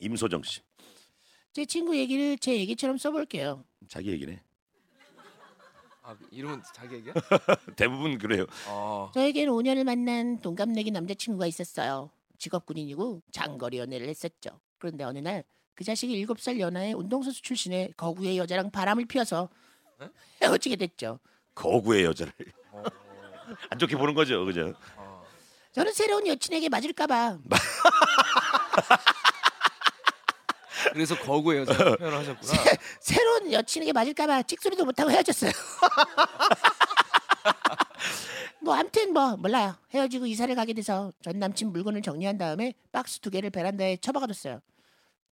임소정 씨. 제 친구 얘기를 제 얘기처럼 써볼게요. 자기 얘기네. 아 이름은 자기 얘기야? 대부분 그래요. 어. 저에게는 5년을 만난 동갑내기 남자친구가 있었어요. 직업 군인이고 장거리 연애를 했었죠. 그런데 어느 날 그 자식이 7살 연하의 운동선수 출신의 거구의 여자랑 바람을 피워서 에? 헤어지게 됐죠. 거구의 여자를 어. 안 좋게 보는 거죠, 그죠? 어. 저는 새로운 여친에게 맞을까봐 그래서 거구의 여자 표현을 하셨구나. 새로운 여친에게 맞을까봐 찍소리도 못하고 헤어졌어요. 뭐 아무튼 뭐 몰라요. 헤어지고 이사를 가게 돼서 전 남친 물건을 정리한 다음에 박스 두 개를 베란다에 처박아뒀어요.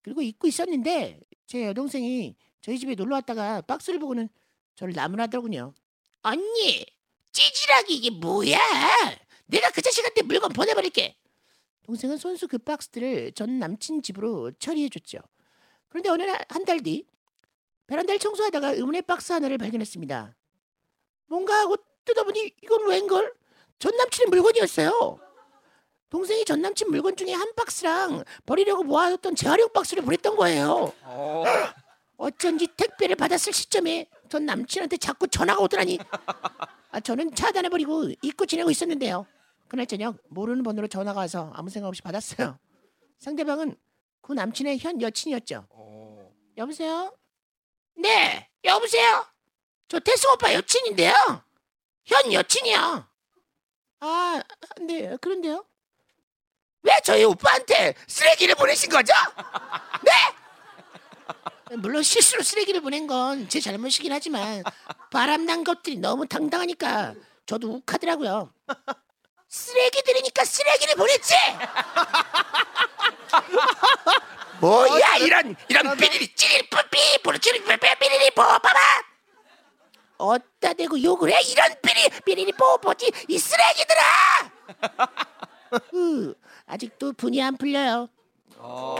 그리고 잊고 있었는데 제 여동생이 저희 집에 놀러 왔다가 박스를 보고는 저를 나무라더군요. 언니 찌질하기 이게 뭐야? 내가 그 자식한테 물건 보내버릴게. 동생은 손수 그 박스들을 전 남친 집으로 처리해줬죠. 그런데 어느 날 한 달 뒤 베란다를 청소하다가 의문의 박스 하나를 발견했습니다. 뭔가 하고 뜯어보니 이건 웬걸? 전 남친의 물건이었어요. 동생이 전 남친 물건 중에 한 박스랑 버리려고 모아뒀던 재활용 박스를 보냈던 거예요. 어. 어쩐지 택배를 받았을 시점에 전 남친한테 자꾸 전화가 오더라니. 아, 저는 차단해버리고 잊고 지내고 있었는데요. 그날 저녁 모르는 번호로 전화가 와서 아무 생각 없이 받았어요. 상대방은 그 남친의 현 여친이었죠. 어. 여보세요? 네, 여보세요? 저 태승 오빠 여친인데요. 현 여친이요. 아, 네, 그런데요? 왜 저희 오빠한테 쓰레기를 보내신 거죠? 네? 물론 실수로 쓰레기를 보낸 건 제 잘못이긴 하지만 바람난 것들이 너무 당당하니까 저도 욱하더라고요. 쓰레기들이니까 쓰레기를 보냈지. 뭐야 이런 이런 삐리리 찌리 뿌삐 부르치리 삐리리 뽀빠바 어따 대고 욕을 해? 이런 삐리 삐리리 뽀뽀지. 이 쓰레기들아! 으, 아직도 분이 안 풀려요. 어.